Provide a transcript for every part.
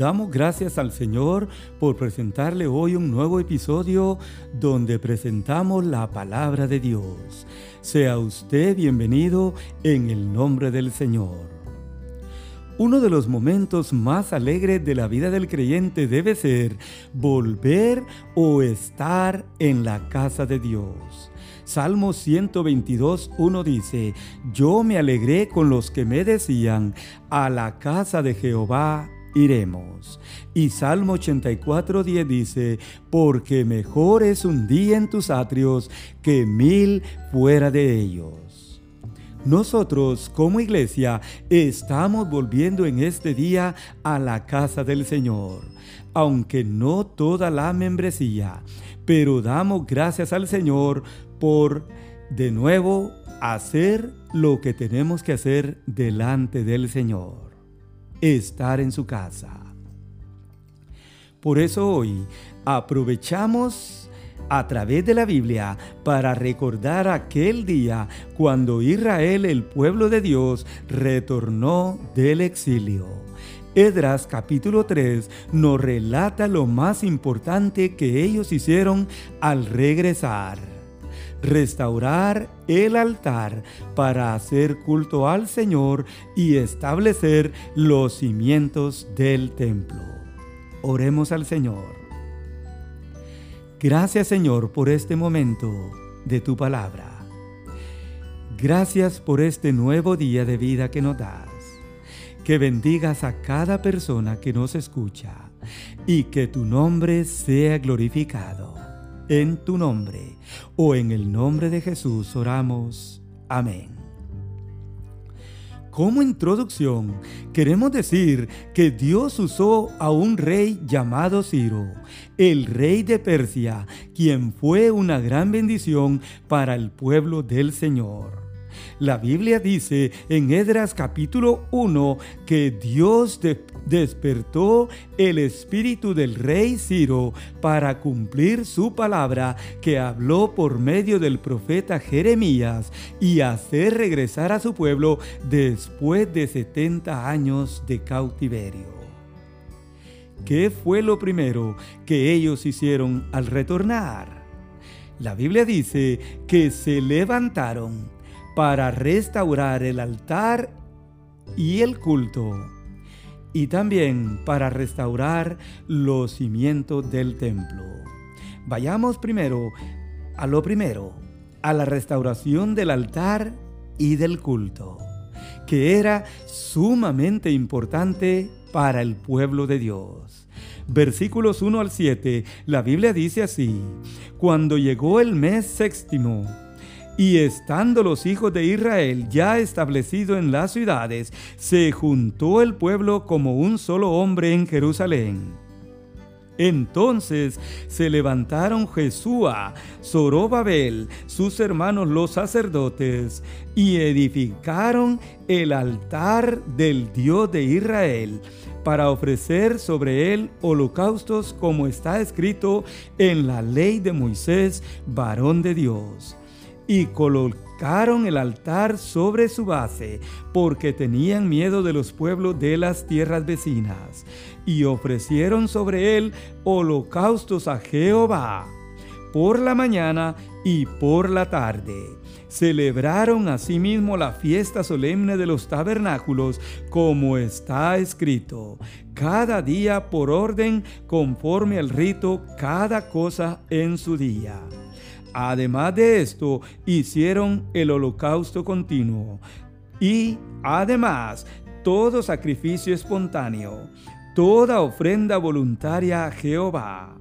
Damos gracias al Señor por presentarle hoy un nuevo episodio donde presentamos la palabra de Dios. Sea usted bienvenido en el nombre del Señor. Uno de los momentos más alegres de la vida del creyente debe ser volver o estar en la casa de Dios. Salmo 122, 1 dice, Yo me alegré con los que me decían, a la casa de Jehová iremos. Y Salmo 84, 10 dice, Porque mejor es un día en tus atrios que mil fuera de ellos. Nosotros como iglesia estamos volviendo en este día a la casa del Señor, aunque no toda la membresía, pero damos gracias al Señor por de nuevo hacer lo que tenemos que hacer delante del Señor, estar en su casa. Por eso hoy aprovechamos a través de la Biblia para recordar aquel día cuando Israel, el pueblo de Dios, retornó del exilio. Edras capítulo 3 nos relata lo más importante que ellos hicieron al regresar restaurar el altar para hacer culto al Señor y establecer los cimientos del templo. Oremos al Señor. Gracias Señor por este momento de tu palabra. Gracias por este nuevo día de vida que nos das. Que bendigas a cada persona que nos escucha y que tu nombre sea glorificado en tu nombre o en el nombre de Jesús oramos. Amén. Como introducción, queremos decir que Dios usó a un rey llamado Ciro, el rey de Persia, quien fue una gran bendición para el pueblo del Señor. La Biblia dice en Edras capítulo 1 que Dios despertó el espíritu del rey Ciro para cumplir su palabra que habló por medio del profeta Jeremías y hacer regresar a su pueblo después de 70 años de cautiverio. ¿Qué fue lo primero que ellos hicieron al retornar? La Biblia dice que se levantaron para restaurar el altar y el culto, y también para restaurar los cimientos del templo. Vayamos primero a lo primero, a la restauración del altar y del culto, que era sumamente importante para el pueblo de Dios. Versículos 1 al 7, la Biblia dice así, cuando llegó el mes séptimo, y estando los hijos de Israel ya establecidos en las ciudades, se juntó el pueblo como un solo hombre en Jerusalén. Entonces se levantaron Jesúa, Zorobabel, sus hermanos los sacerdotes, y edificaron el altar del Dios de Israel, para ofrecer sobre él holocaustos como está escrito en la ley de Moisés, varón de Dios y colocaron el altar sobre su base, porque tenían miedo de los pueblos de las tierras vecinas, y ofrecieron sobre él holocaustos a Jehová por la mañana y por la tarde. Celebraron asimismo la fiesta solemne de los tabernáculos, como está escrito, cada día por orden, conforme al rito, cada cosa en su día. Además de esto, hicieron el holocausto continuo y además todo sacrificio espontáneo, toda ofrenda voluntaria a Jehová.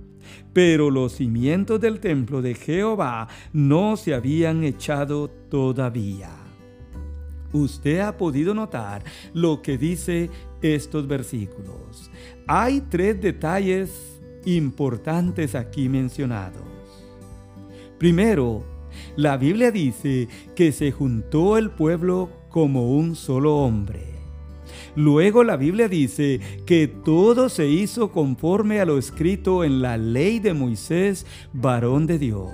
Pero los cimientos del templo de Jehová no se habían echado todavía. Usted ha podido notar lo que dice estos versículos. Hay tres detalles importantes aquí mencionados. Primero, la Biblia dice que se juntó el pueblo como un solo hombre. Luego la Biblia dice que todo se hizo conforme a lo escrito en la ley de Moisés, varón de Dios.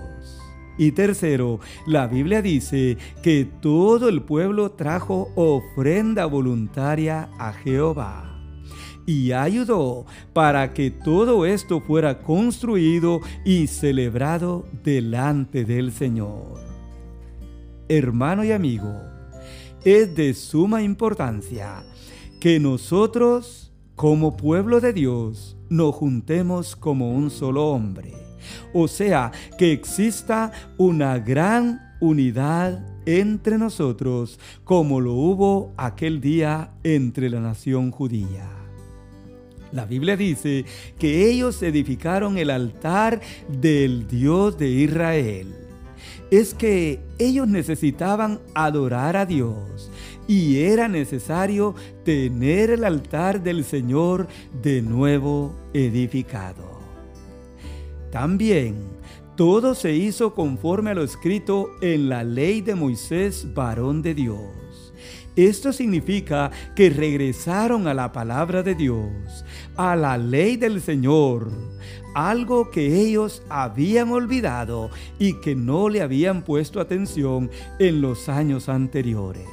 Y tercero, la Biblia dice que todo el pueblo trajo ofrenda voluntaria a Jehová. Y ayudó para que todo esto fuera construido y celebrado delante del Señor. Hermano y amigo, es de suma importancia que nosotros, como pueblo de Dios, nos juntemos como un solo hombre. O sea, que exista una gran unidad entre nosotros como lo hubo aquel día entre la nación judía. La Biblia dice que ellos edificaron el altar del Dios de Israel. Es que ellos necesitaban adorar a Dios y era necesario tener el altar del Señor de nuevo edificado. También todo se hizo conforme a lo escrito en la ley de Moisés, varón de Dios. Esto significa que regresaron a la palabra de Dios, a la ley del Señor, algo que ellos habían olvidado y que no le habían puesto atención en los años anteriores.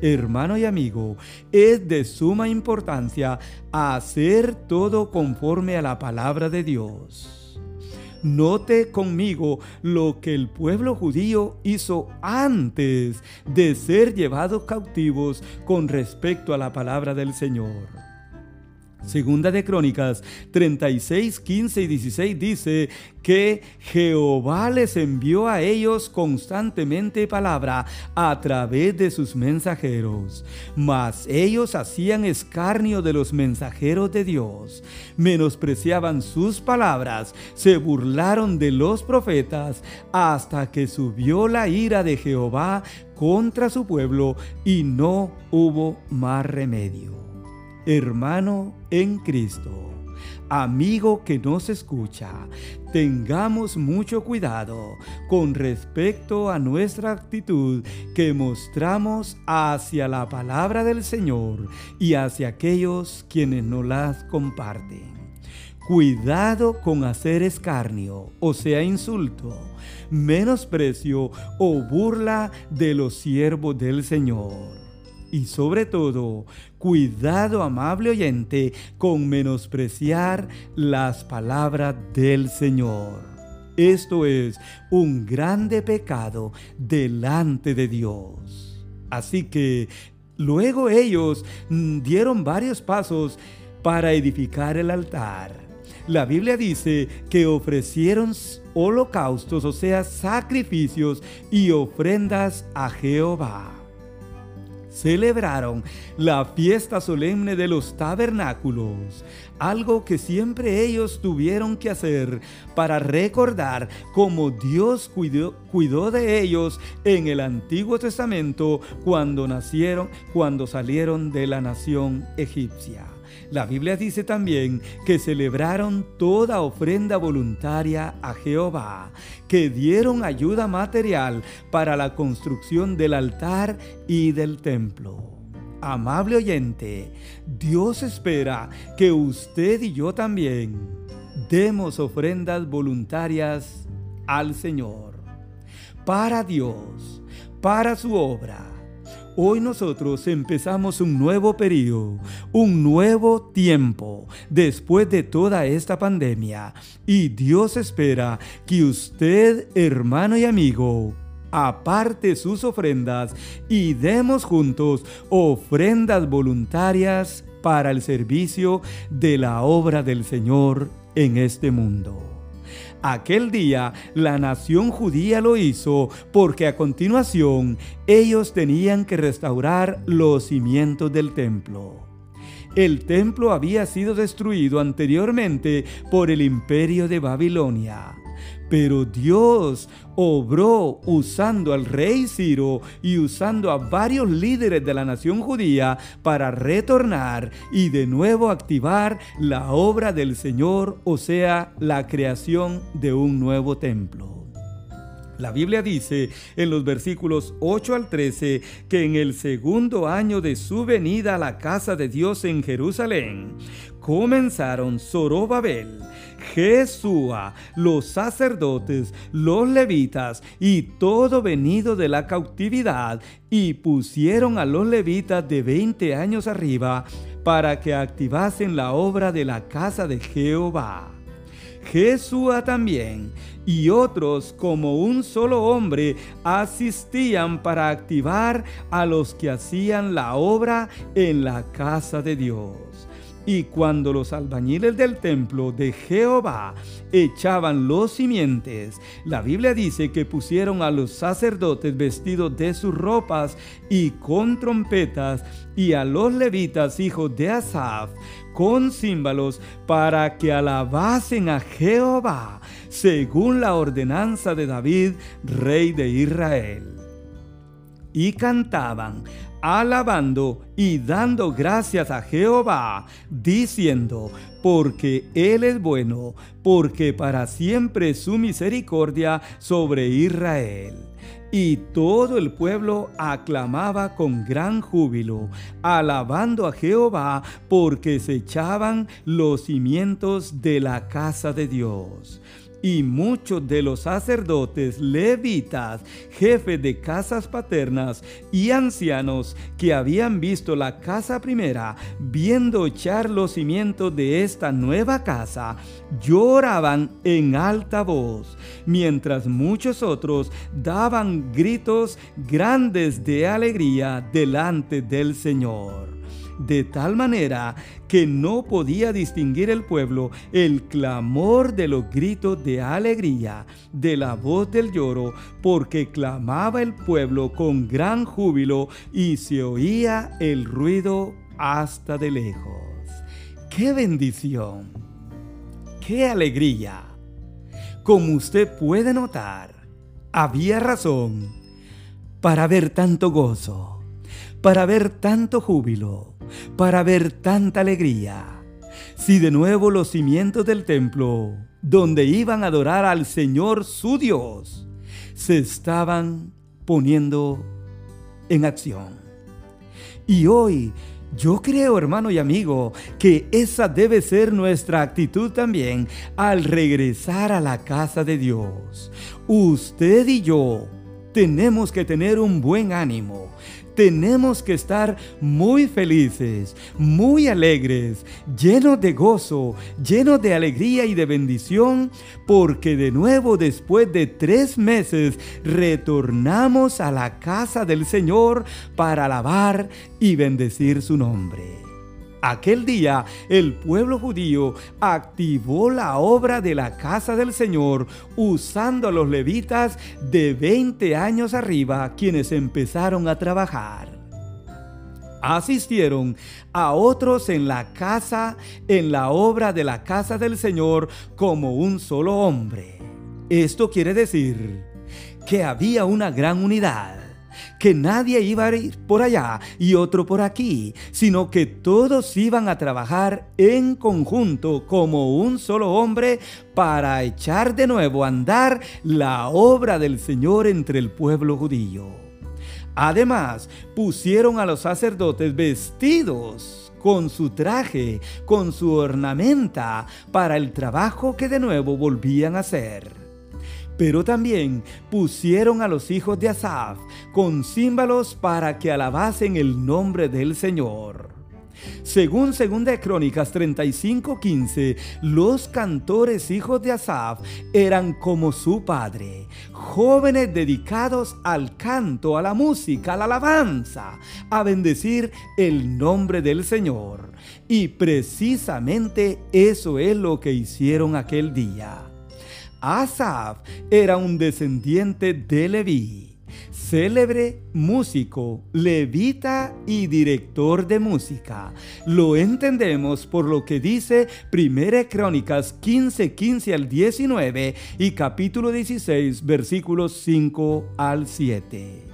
Hermano y amigo, es de suma importancia hacer todo conforme a la palabra de Dios. Note conmigo lo que el pueblo judío hizo antes de ser llevados cautivos con respecto a la palabra del Señor. Segunda de Crónicas 36, 15 y 16 dice que Jehová les envió a ellos constantemente palabra a través de sus mensajeros, mas ellos hacían escarnio de los mensajeros de Dios, menospreciaban sus palabras, se burlaron de los profetas, hasta que subió la ira de Jehová contra su pueblo y no hubo más remedio hermano en Cristo, amigo que nos escucha, tengamos mucho cuidado con respecto a nuestra actitud que mostramos hacia la palabra del Señor y hacia aquellos quienes nos las comparten. Cuidado con hacer escarnio, o sea, insulto, menosprecio o burla de los siervos del Señor y sobre todo, cuidado amable oyente con menospreciar las palabras del Señor. Esto es un grande pecado delante de Dios. Así que luego ellos mm, dieron varios pasos para edificar el altar. La Biblia dice que ofrecieron holocaustos, o sea, sacrificios y ofrendas a Jehová celebraron la fiesta solemne de los tabernáculos, algo que siempre ellos tuvieron que hacer para recordar cómo Dios cuidó, de ellos en el Antiguo Testamento cuando nacieron, cuando salieron de la nación egipcia. La Biblia dice también que celebraron toda ofrenda voluntaria a Jehová, que dieron ayuda material para la construcción del altar y del templo. Amable oyente, Dios espera que usted y yo también demos ofrendas voluntarias al Señor, para Dios, para su obra Hoy nosotros empezamos un nuevo periodo, un nuevo tiempo después de toda esta pandemia y Dios espera que usted, hermano y amigo, aparte sus ofrendas y demos juntos ofrendas voluntarias para el servicio de la obra del Señor en este mundo. Aquel día la nación judía lo hizo porque a continuación ellos tenían que restaurar los cimientos del templo. El templo había sido destruido anteriormente por el imperio de Babilonia. Pero Dios obró usando al rey Ciro y usando a varios líderes de la nación judía para retornar y de nuevo activar la obra del Señor, o sea, la creación de un nuevo templo. La Biblia dice en los versículos 8 al 13 que en el segundo año de su venida a la casa de Dios en Jerusalén, comenzaron Zorobabel, Jesúa, los sacerdotes, los levitas y todo venido de la cautividad, y pusieron a los levitas de 20 años arriba para que activasen la obra de la casa de Jehová. Jesúa también y otros como un solo hombre asistían para activar a los que hacían la obra en la casa de Dios. Y cuando los albañiles del templo de Jehová echaban los simientes, la Biblia dice que pusieron a los sacerdotes vestidos de sus ropas y con trompetas, y a los levitas hijos de Asaf con címbalos para que alabasen a Jehová, según la ordenanza de David, rey de Israel. Y cantaban alabando y dando gracias a Jehová, diciendo, porque Él es bueno, porque para siempre su misericordia sobre Israel. Y todo el pueblo aclamaba con gran júbilo, alabando a Jehová, porque se echaban los cimientos de la casa de Dios y muchos de los sacerdotes levitas, jefes de casas paternas y ancianos que habían visto la casa primera, viendo echar los cimientos de esta nueva casa, lloraban en alta voz, mientras muchos otros daban gritos grandes de alegría delante del Señor de tal manera que no podía distinguir el pueblo el clamor de los gritos de alegría, de la voz del lloro, porque clamaba el pueblo con gran júbilo y se oía el ruido hasta de lejos. ¡Qué bendición! ¡Qué alegría! Como usted puede notar, había razón para ver tanto gozo, para ver tanto júbilo para ver tanta alegría. Si de nuevo los cimientos del templo, donde iban a adorar al Señor su Dios, se estaban poniendo en acción. Y hoy yo creo, hermano y amigo, que esa debe ser nuestra actitud también al regresar a la casa de Dios. Usted y yo tenemos que tener un buen ánimo tenemos que estar muy felices, muy alegres, llenos de gozo, llenos de alegría y de bendición, porque de nuevo después de tres meses retornamos a la casa del Señor para alabar y bendecir su nombre. Aquel día el pueblo judío activó la obra de la casa del Señor usando a los levitas de 20 años arriba quienes empezaron a trabajar. Asistieron a otros en la casa, en la obra de la casa del Señor como un solo hombre. Esto quiere decir que había una gran unidad que nadie iba a ir por allá y otro por aquí, sino que todos iban a trabajar en conjunto como un solo hombre para echar de nuevo a andar la obra del Señor entre el pueblo judío. Además, pusieron a los sacerdotes vestidos con su traje, con su ornamenta, para el trabajo que de nuevo volvían a hacer. Pero también pusieron a los hijos de Asaf con címbalos para que alabasen el nombre del Señor. Según Segunda de Crónicas 35:15, los cantores hijos de Asaf eran como su padre, jóvenes dedicados al canto, a la música, a la alabanza, a bendecir el nombre del Señor. Y precisamente eso es lo que hicieron aquel día. Asaf era un descendiente de Leví, célebre músico, levita y director de música. Lo entendemos por lo que dice 1 Crónicas 15, 15 al 19 y capítulo 16, versículos 5 al 7.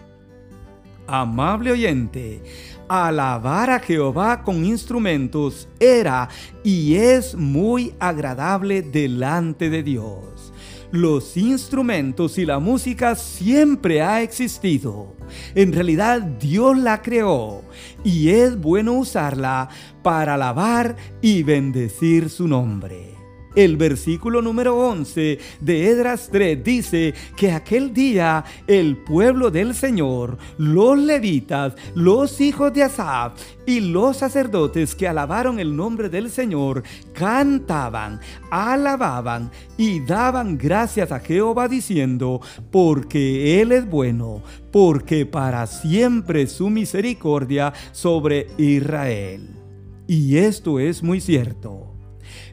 Amable oyente, alabar a Jehová con instrumentos era y es muy agradable delante de Dios los instrumentos y la música siempre ha existido. En realidad Dios la creó y es bueno usarla para alabar y bendecir su nombre. El versículo número 11 de Edras 3 dice que aquel día el pueblo del Señor, los levitas, los hijos de Asaf y los sacerdotes que alabaron el nombre del Señor, cantaban, alababan y daban gracias a Jehová diciendo, porque Él es bueno, porque para siempre su misericordia sobre Israel. Y esto es muy cierto.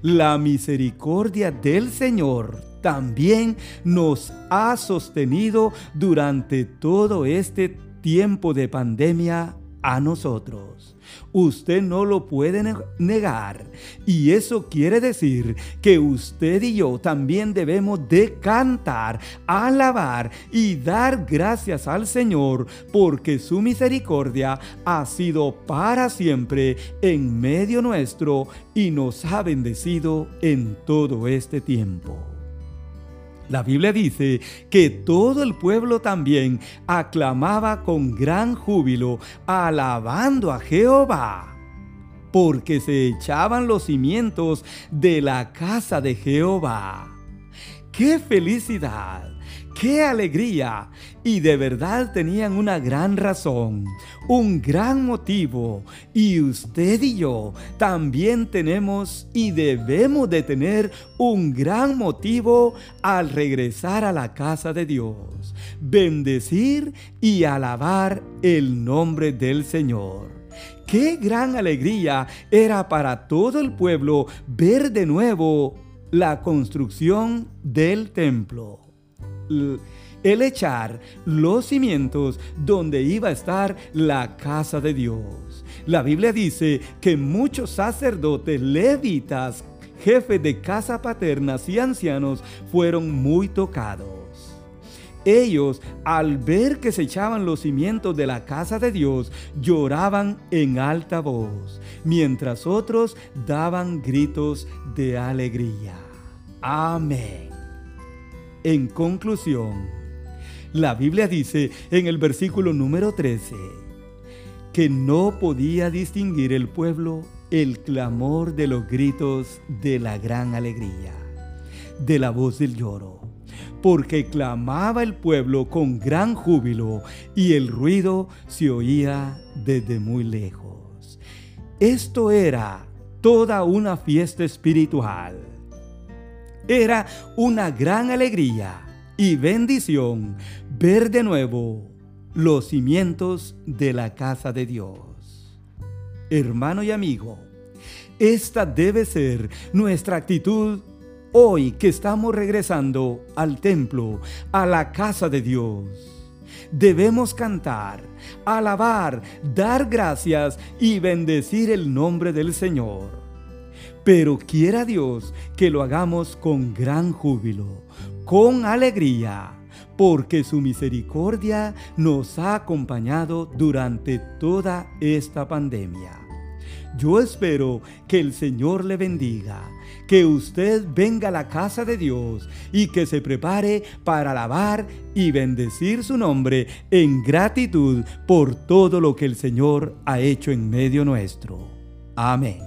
La misericordia del Señor también nos ha sostenido durante todo este tiempo de pandemia a nosotros. Usted no lo puede negar. Y eso quiere decir que usted y yo también debemos de cantar, alabar y dar gracias al Señor porque su misericordia ha sido para siempre en medio nuestro y nos ha bendecido en todo este tiempo. La Biblia dice que todo el pueblo también aclamaba con gran júbilo, alabando a Jehová, porque se echaban los cimientos de la casa de Jehová. ¡Qué felicidad! ¡Qué alegría! Y de verdad tenían una gran razón, un gran motivo. Y usted y yo también tenemos y debemos de tener un gran motivo al regresar a la casa de Dios. Bendecir y alabar el nombre del Señor. Qué gran alegría era para todo el pueblo ver de nuevo la construcción del templo el echar los cimientos donde iba a estar la casa de Dios. La Biblia dice que muchos sacerdotes levitas, jefes de casa paternas y ancianos fueron muy tocados. Ellos, al ver que se echaban los cimientos de la casa de Dios, lloraban en alta voz, mientras otros daban gritos de alegría. Amén. En conclusión, la Biblia dice en el versículo número 13 que no podía distinguir el pueblo el clamor de los gritos de la gran alegría, de la voz del lloro, porque clamaba el pueblo con gran júbilo y el ruido se oía desde muy lejos. Esto era toda una fiesta espiritual era una gran alegría y bendición ver de nuevo los cimientos de la casa de Dios. Hermano y amigo, esta debe ser nuestra actitud hoy que estamos regresando al templo, a la casa de Dios. Debemos cantar, alabar, dar gracias y bendecir el nombre del Señor pero quiera Dios que lo hagamos con gran júbilo, con alegría, porque su misericordia nos ha acompañado durante toda esta pandemia. Yo espero que el Señor le bendiga, que usted venga a la casa de Dios y que se prepare para alabar y bendecir su nombre en gratitud por todo lo que el Señor ha hecho en medio nuestro. Amén.